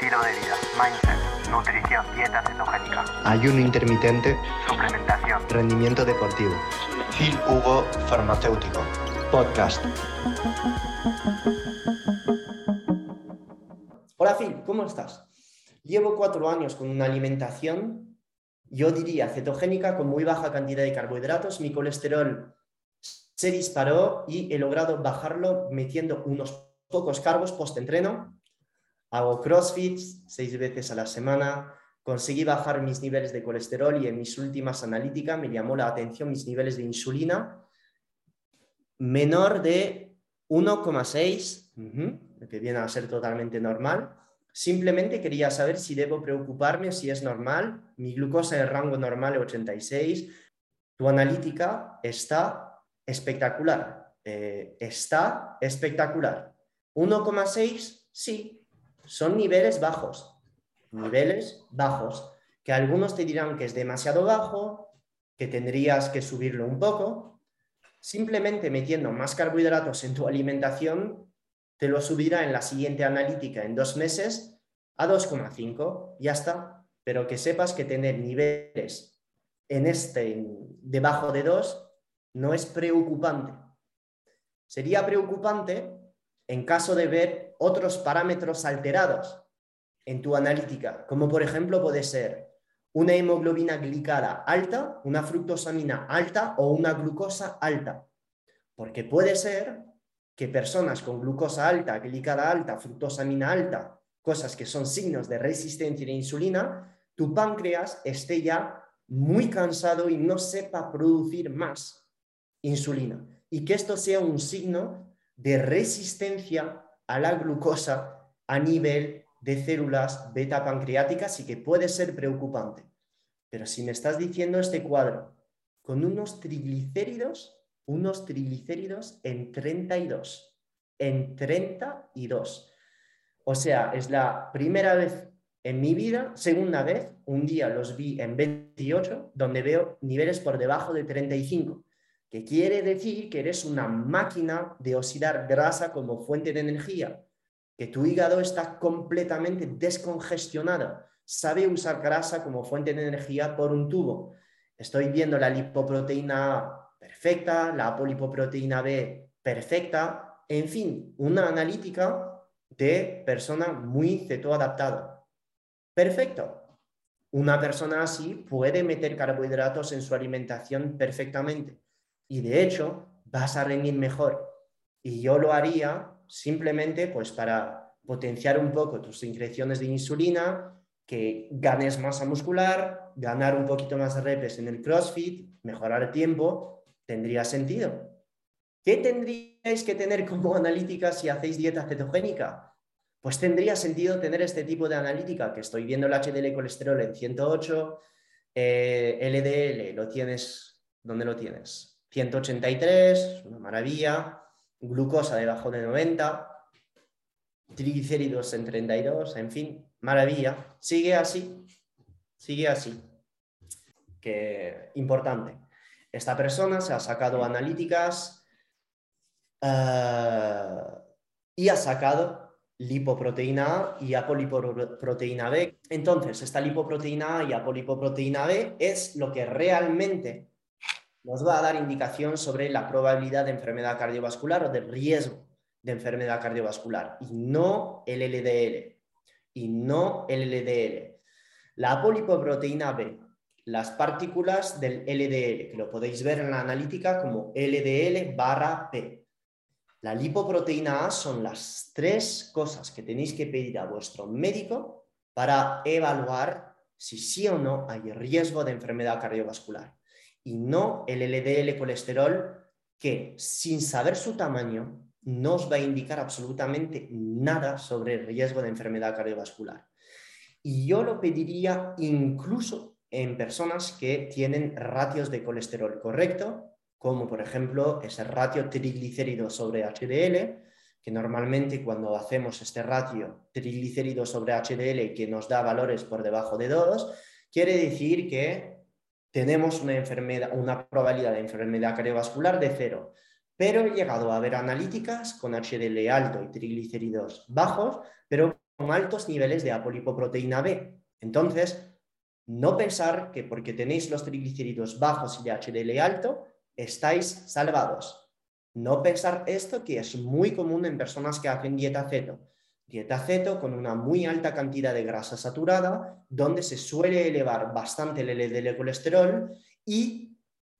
estilo de vida, mindset, nutrición, dieta cetogénica, ayuno intermitente, suplementación, rendimiento deportivo. Phil Hugo Farmacéutico. Podcast. Hola Phil, ¿cómo estás? Llevo cuatro años con una alimentación, yo diría cetogénica, con muy baja cantidad de carbohidratos. Mi colesterol se disparó y he logrado bajarlo metiendo unos pocos carbos post-entreno Hago CrossFit seis veces a la semana, conseguí bajar mis niveles de colesterol y en mis últimas analíticas me llamó la atención mis niveles de insulina menor de 1,6, que viene a ser totalmente normal. Simplemente quería saber si debo preocuparme si es normal. Mi glucosa de rango normal es 86. Tu analítica está espectacular. Eh, está espectacular. 1,6, sí, son niveles bajos, niveles bajos, que algunos te dirán que es demasiado bajo, que tendrías que subirlo un poco. Simplemente metiendo más carbohidratos en tu alimentación, te lo subirá en la siguiente analítica en dos meses a 2,5, ya está. Pero que sepas que tener niveles en este debajo de 2 no es preocupante. Sería preocupante en caso de ver otros parámetros alterados en tu analítica, como por ejemplo puede ser una hemoglobina glicada alta, una fructosamina alta o una glucosa alta. Porque puede ser que personas con glucosa alta, glicada alta, fructosamina alta, cosas que son signos de resistencia la insulina, tu páncreas esté ya muy cansado y no sepa producir más insulina. Y que esto sea un signo de resistencia a la glucosa a nivel de células beta pancreáticas y que puede ser preocupante. Pero si me estás diciendo este cuadro con unos triglicéridos, unos triglicéridos en 32, en 32. O sea, es la primera vez en mi vida, segunda vez, un día los vi en 28, donde veo niveles por debajo de 35 que quiere decir que eres una máquina de oxidar grasa como fuente de energía, que tu hígado está completamente descongestionado, sabe usar grasa como fuente de energía por un tubo. Estoy viendo la lipoproteína A perfecta, la apolipoproteína B perfecta, en fin, una analítica de persona muy cetoadaptada. Perfecto. Una persona así puede meter carbohidratos en su alimentación perfectamente y de hecho vas a rendir mejor. Y yo lo haría simplemente pues para potenciar un poco tus increciones de insulina, que ganes masa muscular, ganar un poquito más de repes en el CrossFit, mejorar el tiempo, tendría sentido. ¿Qué tendríais que tener como analítica si hacéis dieta cetogénica? Pues tendría sentido tener este tipo de analítica, que estoy viendo el HDL colesterol en 108, eh, LDL, lo tienes, ¿dónde lo tienes? 183, una maravilla, glucosa debajo de 90, triglicéridos en 32, en fin, maravilla. Sigue así, sigue así. Que importante. Esta persona se ha sacado analíticas eh, y ha sacado lipoproteína A y apolipoproteína B. Entonces, esta lipoproteína A y apolipoproteína B es lo que realmente nos va a dar indicación sobre la probabilidad de enfermedad cardiovascular o de riesgo de enfermedad cardiovascular y no el LDL. Y no el LDL. La apolipoproteína B, las partículas del LDL, que lo podéis ver en la analítica como LDL barra P. La lipoproteína A son las tres cosas que tenéis que pedir a vuestro médico para evaluar si sí o no hay riesgo de enfermedad cardiovascular y no el LDL colesterol que sin saber su tamaño no va a indicar absolutamente nada sobre el riesgo de enfermedad cardiovascular. Y yo lo pediría incluso en personas que tienen ratios de colesterol correcto, como por ejemplo ese ratio triglicérido sobre HDL, que normalmente cuando hacemos este ratio triglicérido sobre HDL que nos da valores por debajo de 2, quiere decir que tenemos una, enfermedad, una probabilidad de enfermedad cardiovascular de cero. Pero he llegado a ver analíticas con HDL alto y triglicéridos bajos, pero altos niveles de apolipoproteína B. Entonces, no pensar que porque tenéis los triglicéridos bajos y HDL alto, estáis salvados. No pensar esto que es muy común en personas que hacen dieta ceto. Dieta ceto con una muy alta cantidad de grasa saturada, donde se suele elevar bastante el LDL colesterol y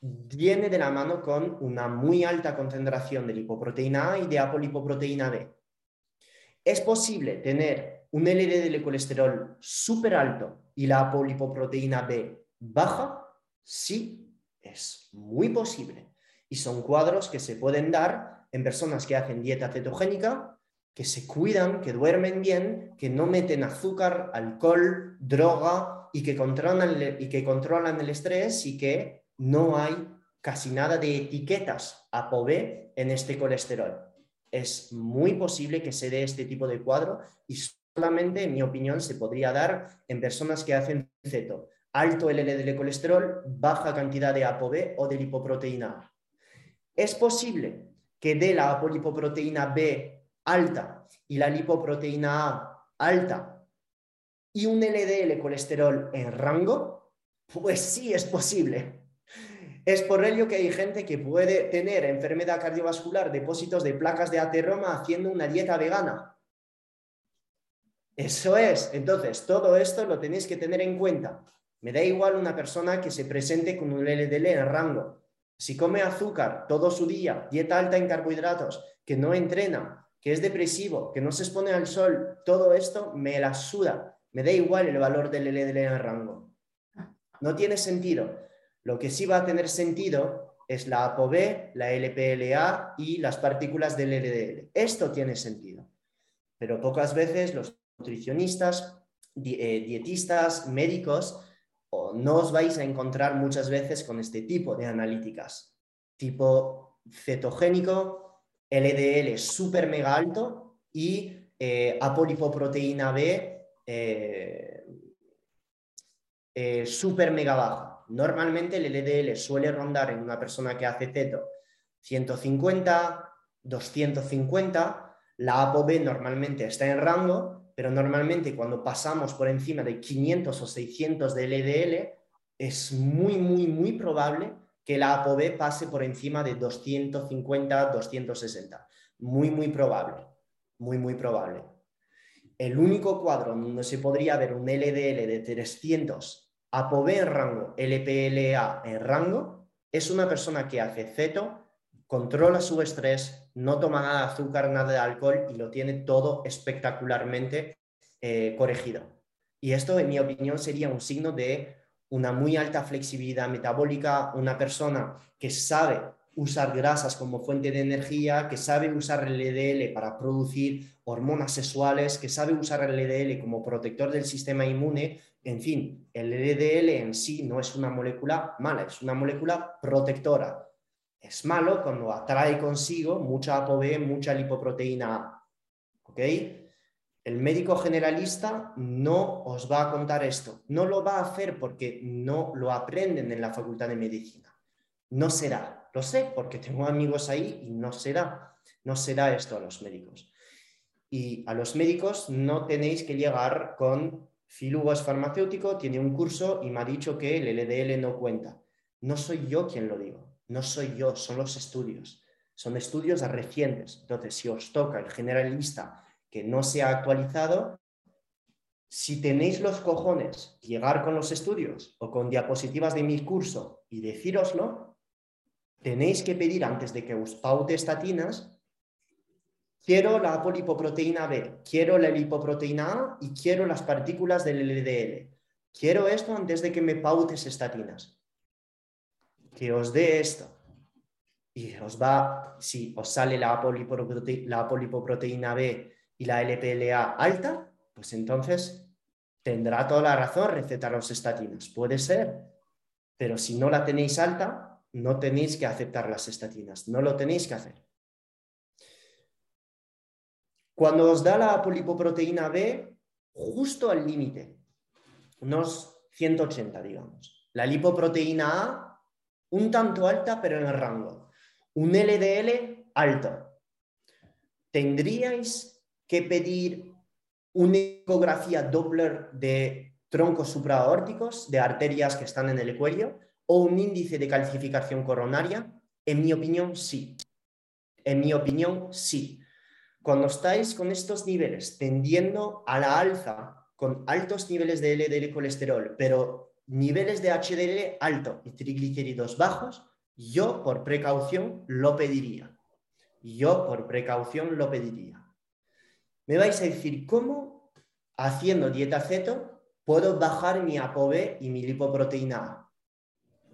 viene de la mano con una muy alta concentración de lipoproteína A y de apolipoproteína B. Es posible tener un LDL colesterol súper alto y la apolipoproteína B baja, sí, es muy posible. Y son cuadros que se pueden dar en personas que hacen dieta cetogénica, que se cuidan, que duermen bien, que no meten azúcar, alcohol, droga y que controlan el, y que controlan el estrés y que no hay casi nada de etiquetas ApoB en este colesterol. Es muy posible que se dé este tipo de cuadro y solamente, en mi opinión, se podría dar en personas que hacen ceto. Alto LDL colesterol, baja cantidad de ApoB o de lipoproteína Es posible que dé la apolipoproteína B alta y la lipoproteína A alta y un LDL colesterol en rango, pues sí es posible. Es por ello que hay gente que puede tener enfermedad cardiovascular, depósitos de placas de ateroma haciendo una dieta vegana. Eso es. Entonces, todo esto lo tenéis que tener en cuenta. Me da igual una persona que se presente con un LDL en rango. Si come azúcar todo su día, dieta alta en carbohidratos, que no entrena, que es depresivo, que no se expone al sol, todo esto me la suda. Me da igual el valor del LDL en rango. No tiene sentido. Lo que sí va a tener sentido es la ApoB, la LPLA y las partículas del LDL. Esto tiene sentido. Pero pocas veces los nutricionistas, eh, dietistas, médicos, no os vais a encontrar muchas veces con este tipo de analíticas, tipo cetogénico, LDL súper mega alto y eh, apolipoproteína B eh, súper mega baja. Normalmente el LDL suele rondar en una persona que hace ceto 150, 250, la ApoB normalmente está en rango pero normalmente cuando pasamos por encima de 500 o 600 de LDL, es muy, muy, muy probable que la ApoB pase por encima de 250, 260. Muy, muy probable. Muy, muy probable. El único cuadro donde se podría ver un LDL de 300, ApoB en rango, LPLA en rango, es una persona que hace ceto, controla su estrés, no toma nada de azúcar, nada de alcohol y lo tiene todo espectacularmente eh, corregido. Y esto, en mi opinión, sería un signo de una muy alta flexibilidad metabólica, una persona que sabe usar grasas como fuente de energía, que sabe usar el LDL para producir hormonas sexuales, que sabe usar el LDL como protector del sistema inmune. En fin, el LDL en sí no es una molécula mala, es una molécula protectora es malo cuando atrae consigo mucha ApoB, mucha lipoproteína A. ¿Ok? El médico generalista no os va a contar esto. No lo va a hacer porque no lo aprenden en la facultad de medicina. No será. Lo sé porque tengo amigos ahí y no será. No será esto a los médicos. Y a los médicos no tenéis que llegar con Filugo es farmacéutico, tiene un curso y me ha dicho que el LDL no cuenta. No soy yo quien lo digo no soy yo, son los estudios. Son estudios recientes. Entonces, si os toca el generalista que no se ha actualizado, si tenéis los cojones llegar con los estudios o con diapositivas de mi curso y decíroslo, tenéis que pedir antes de que os paute estatinas, quiero la apolipoproteína B, quiero la lipoproteína A y quiero las partículas del LDL. Quiero esto antes de que me pautes estatinas que os dé esto y os va, si os sale la, apolipoproteína B y la LPLA alta, pues entonces tendrá toda la razón recetar los estatinas. Puede ser, pero si no la tenéis alta, no tenéis que aceptar las estatinas, no lo tenéis que hacer. Cuando os da la polipoproteína B, justo al límite, unos 180, digamos. La lipoproteína A un tanto alta, pero en el rango. Un LDL alto. Tendríais que pedir una ecografía Doppler de troncos supraaórticos, de arterias que están en el cuello, o un índice de calcificación coronaria? En mi opinión, sí. En mi opinión, sí. Cuando estáis con estos niveles tendiendo a la alza, con altos niveles de LDL colesterol, pero niveles de HDL alto y triglicéridos bajos, yo por precaución lo pediría. Yo por precaución lo pediría. Me vais a decir, ¿cómo haciendo dieta ceto puedo bajar mi ApoB y mi lipoproteína A?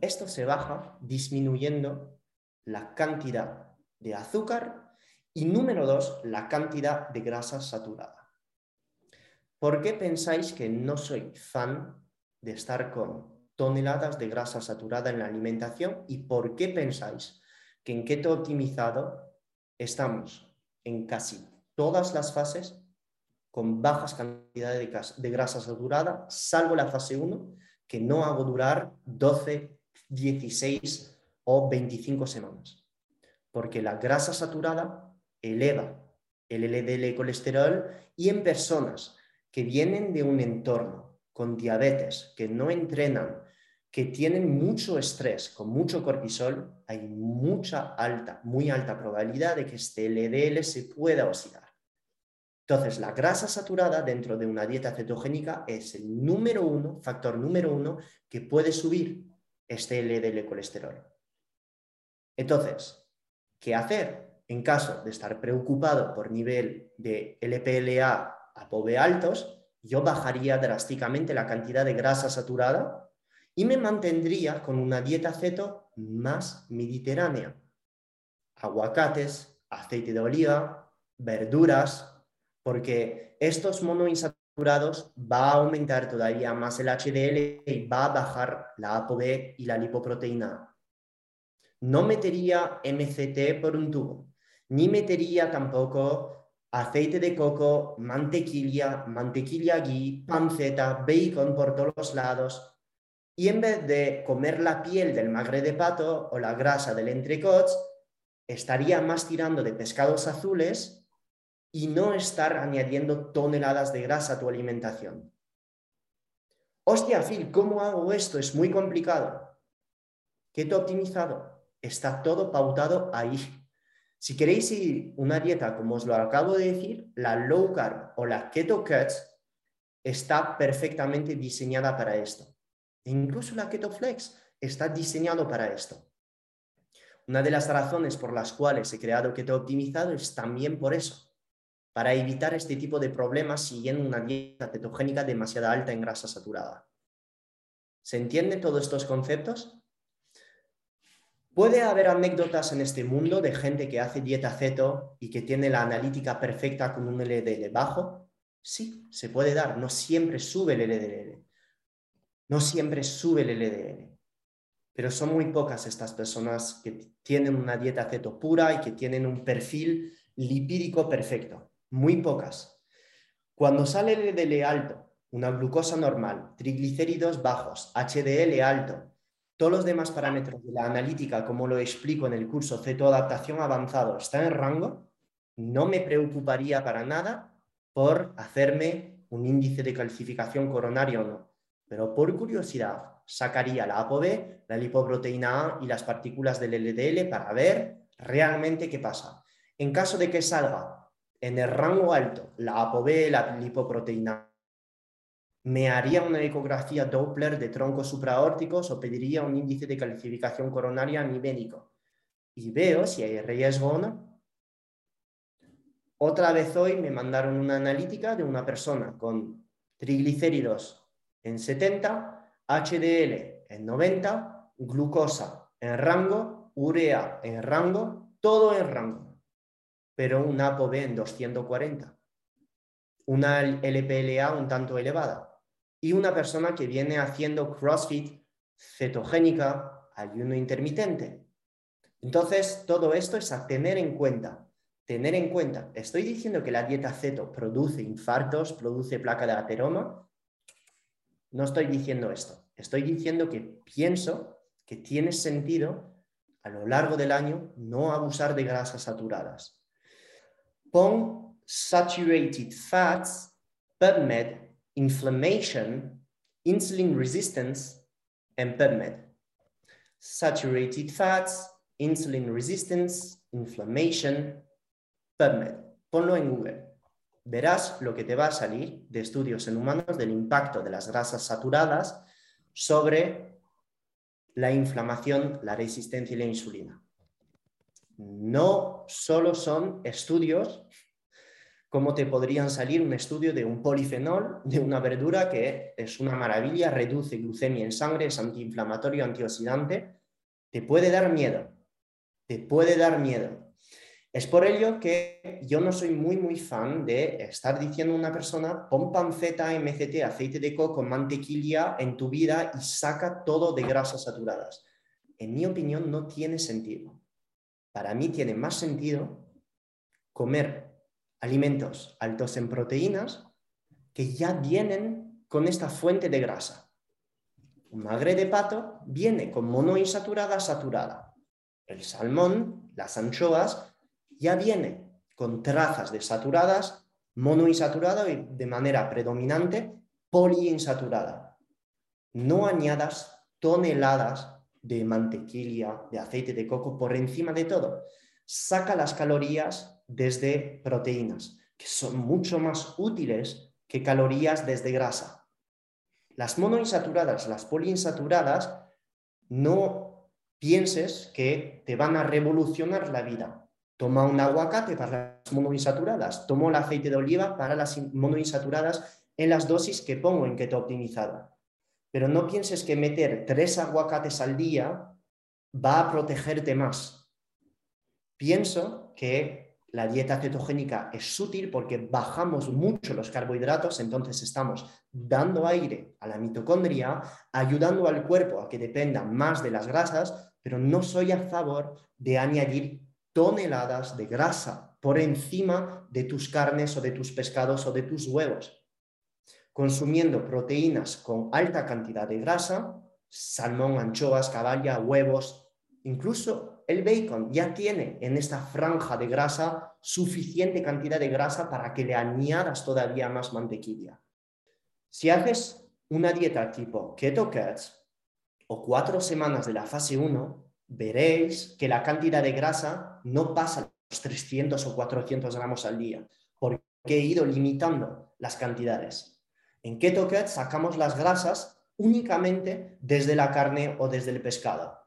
Esto se baja disminuyendo la cantidad de azúcar y número dos, la cantidad de grasa saturada. ¿Por qué pensáis que no soy fan de estar con toneladas de grasa saturada en la alimentación? ¿Y por qué pensáis que en keto optimizado estamos en casi todas las fases con bajas cantidades de grasa saturada, salvo la fase 1, que no hago durar 12, 16 o 25 semanas? Porque la grasa saturada eleva el LDL colesterol y en personas que vienen de un entorno con diabetes, que no entrenan, que tienen mucho estrés, con mucho cortisol, hay mucha alta, muy alta probabilidad de que este LDL se pueda oxidar. Entonces, la grasa saturada dentro de una dieta cetogénica es el número uno, factor número uno, que puede subir este LDL colesterol. Entonces, ¿qué hacer? En caso de estar preocupado por nivel de LPLA a POVE altos, yo bajaría drásticamente la cantidad de grasa saturada y me mantendría con una dieta ceto más mediterránea. Aguacates, aceite de oliva, verduras, porque estos monoinsaturados va a aumentar todavía más el HDL y va a bajar la ApoB y la lipoproteína. No metería MCT por un tubo, ni metería tampoco aceite de coco, mantequilla, mantequilla ghee, panceta, bacon por todos los lados. Y en vez de comer la piel del magre de pato o la grasa del entrecot, estaría más tirando de pescados azules y no estar añadiendo toneladas de grasa a tu alimentación. Hostia, Phil, ¿cómo hago esto? Es muy complicado. ¿Qué te optimizado? Está todo pautado ahí. Si queréis ir una dieta, como os lo acabo de decir, la low carb o la keto cuts está perfectamente diseñada para esto. E incluso la keto flex está diseñado para esto. Una de las razones por las cuales he creado keto optimizado es también por eso, para evitar este tipo de problemas siguiendo una dieta cetogénica demasiado alta en grasa saturada. ¿Se entienden todos estos conceptos? ¿Puede haber anécdotas en este mundo de gente que hace dieta ceto y que tiene la analítica perfecta con un LDL bajo? Sí, se puede dar. No siempre sube el LDL. No siempre sube el LDL. Pero son muy pocas estas personas que tienen una dieta ceto pura y que tienen un perfil lipídico perfecto. Muy pocas. Cuando sale el LDL alto, una glucosa normal, triglicéridos bajos, HDL alto, todos los demás parámetros de la analítica, como lo explico en el curso Cetoadaptación Avanzado, están en rango, no me preocuparía para nada por hacerme un índice de calcificación coronario o no. Pero por curiosidad, sacaría la ApoB, la lipoproteína A y las partículas del LDL para ver realmente qué pasa. En caso de que salga en el rango alto la ApoB, la lipoproteína me haría una ecografía Doppler de troncos supraórticos o pediría un índice de calcificación coronaria médico Y veo si hay riesgo o no. Otra vez hoy me mandaron una analítica de una persona con triglicéridos en 70, HDL en 90, glucosa en rango, urea en rango, todo en rango, pero un ApoB en 240, una LPLA un tanto elevada y una persona que viene haciendo CrossFit cetogénica, ayuno intermitente. Entonces, todo esto es a tener en cuenta. Tener en cuenta, estoy diciendo que la dieta ceto produce infartos, produce placa de ateroma. No estoy diciendo esto. Estoy diciendo que pienso que tiene sentido a lo largo del año no abusar de grasas saturadas. Pon saturated fats PubMed, Inflammation, Insulin Resistance, and PubMed. Saturated fats, insulin resistance, inflammation, PubMed. Ponlo en Google. Verás lo que te va a salir de estudios en humanos del impacto de las grasas saturadas sobre la inflamación, la resistencia y la insulina. No solo son estudios como te podrían salir un estudio de un polifenol, de una verdura que es una maravilla, reduce glucemia en sangre, es antiinflamatorio, antioxidante, te puede dar miedo, te puede dar miedo. Es por ello que yo no soy muy, muy fan de estar diciendo a una persona, pon panceta, MCT, aceite de coco, mantequilla en tu vida y saca todo de grasas saturadas. En mi opinión, no tiene sentido. Para mí tiene más sentido comer alimentos altos en proteínas que ya vienen con esta fuente de grasa. Un magre de pato viene con monoinsaturada saturada. El salmón, las anchoas, ya viene con trazas de saturadas, monoinsaturada y de manera predominante poliinsaturada. No añadas toneladas de mantequilla, de aceite de coco por encima de todo. Saca las calorías desde proteínas, que son mucho más útiles que calorías desde grasa. Las monoinsaturadas, las poliinsaturadas, no pienses que te van a revolucionar la vida. Toma un aguacate para las monoinsaturadas, tomo el aceite de oliva para las monoinsaturadas en las dosis que pongo en keto optimizada. Pero no pienses que meter tres aguacates al día va a protegerte más. Pienso que la dieta cetogénica es útil porque bajamos mucho los carbohidratos, entonces estamos dando aire a la mitocondria, ayudando al cuerpo a que dependa más de las grasas, pero no soy a favor de añadir toneladas de grasa por encima de tus carnes o de tus pescados o de tus huevos. Consumiendo proteínas con alta cantidad de grasa, salmón, anchoas, caballa, huevos, incluso el bacon ya tiene en esta franja de grasa suficiente cantidad de grasa para que le añadas todavía más mantequilla. Si haces una dieta tipo Keto Cats o cuatro semanas de la fase 1, veréis que la cantidad de grasa no pasa los 300 o 400 gramos al día, porque he ido limitando las cantidades. En Keto Cats sacamos las grasas únicamente desde la carne o desde el pescado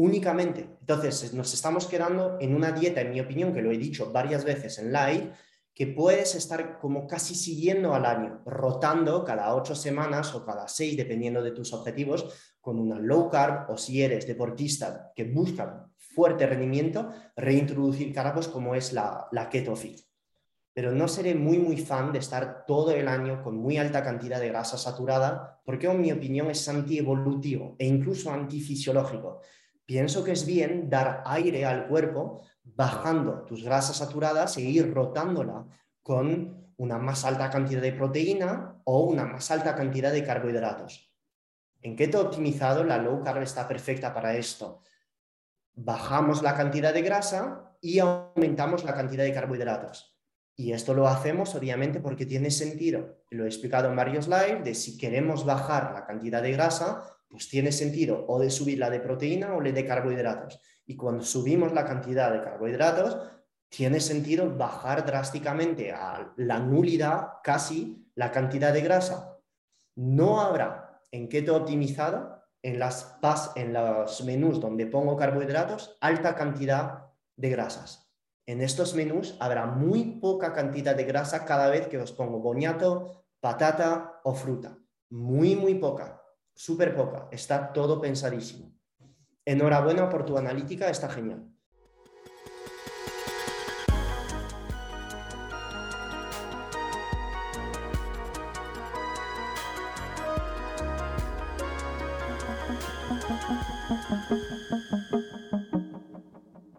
únicamente. Entonces, nos estamos quedando en una dieta, en mi opinión, que lo he dicho varias veces en live, que puedes estar como casi siguiendo al año, rotando cada ocho semanas o cada seis, dependiendo de tus objetivos, con una low carb o si eres deportista que busca fuerte rendimiento, reintroducir cargos como es la, la keto fit. Pero no seré muy, muy fan de estar todo el año con muy alta cantidad de grasa saturada, porque en mi opinión es antievolutivo e incluso antifisiológico pienso que es bien dar aire al cuerpo bajando tus grasas saturadas e ir rotándola con una más alta cantidad de proteína o una más alta cantidad de carbohidratos. En keto optimizado, la low carb está perfecta para esto. Bajamos la cantidad de grasa y aumentamos la cantidad de carbohidratos. Y esto lo hacemos obviamente porque tiene sentido. Lo he explicado en varios live de si queremos bajar la cantidad de grasa, pues tiene sentido o de subir la de proteína o la de carbohidratos. Y cuando subimos la cantidad de carbohidratos, tiene sentido bajar drásticamente a la nulidad casi la cantidad de grasa. No habrá en keto optimizado, en, las en los menús donde pongo carbohidratos, alta cantidad de grasas. En estos menús habrá muy poca cantidad de grasa cada vez que os pongo boñato, patata o fruta. Muy, muy poca súper poca, está todo pensadísimo. Enhorabuena por tu analítica, está genial.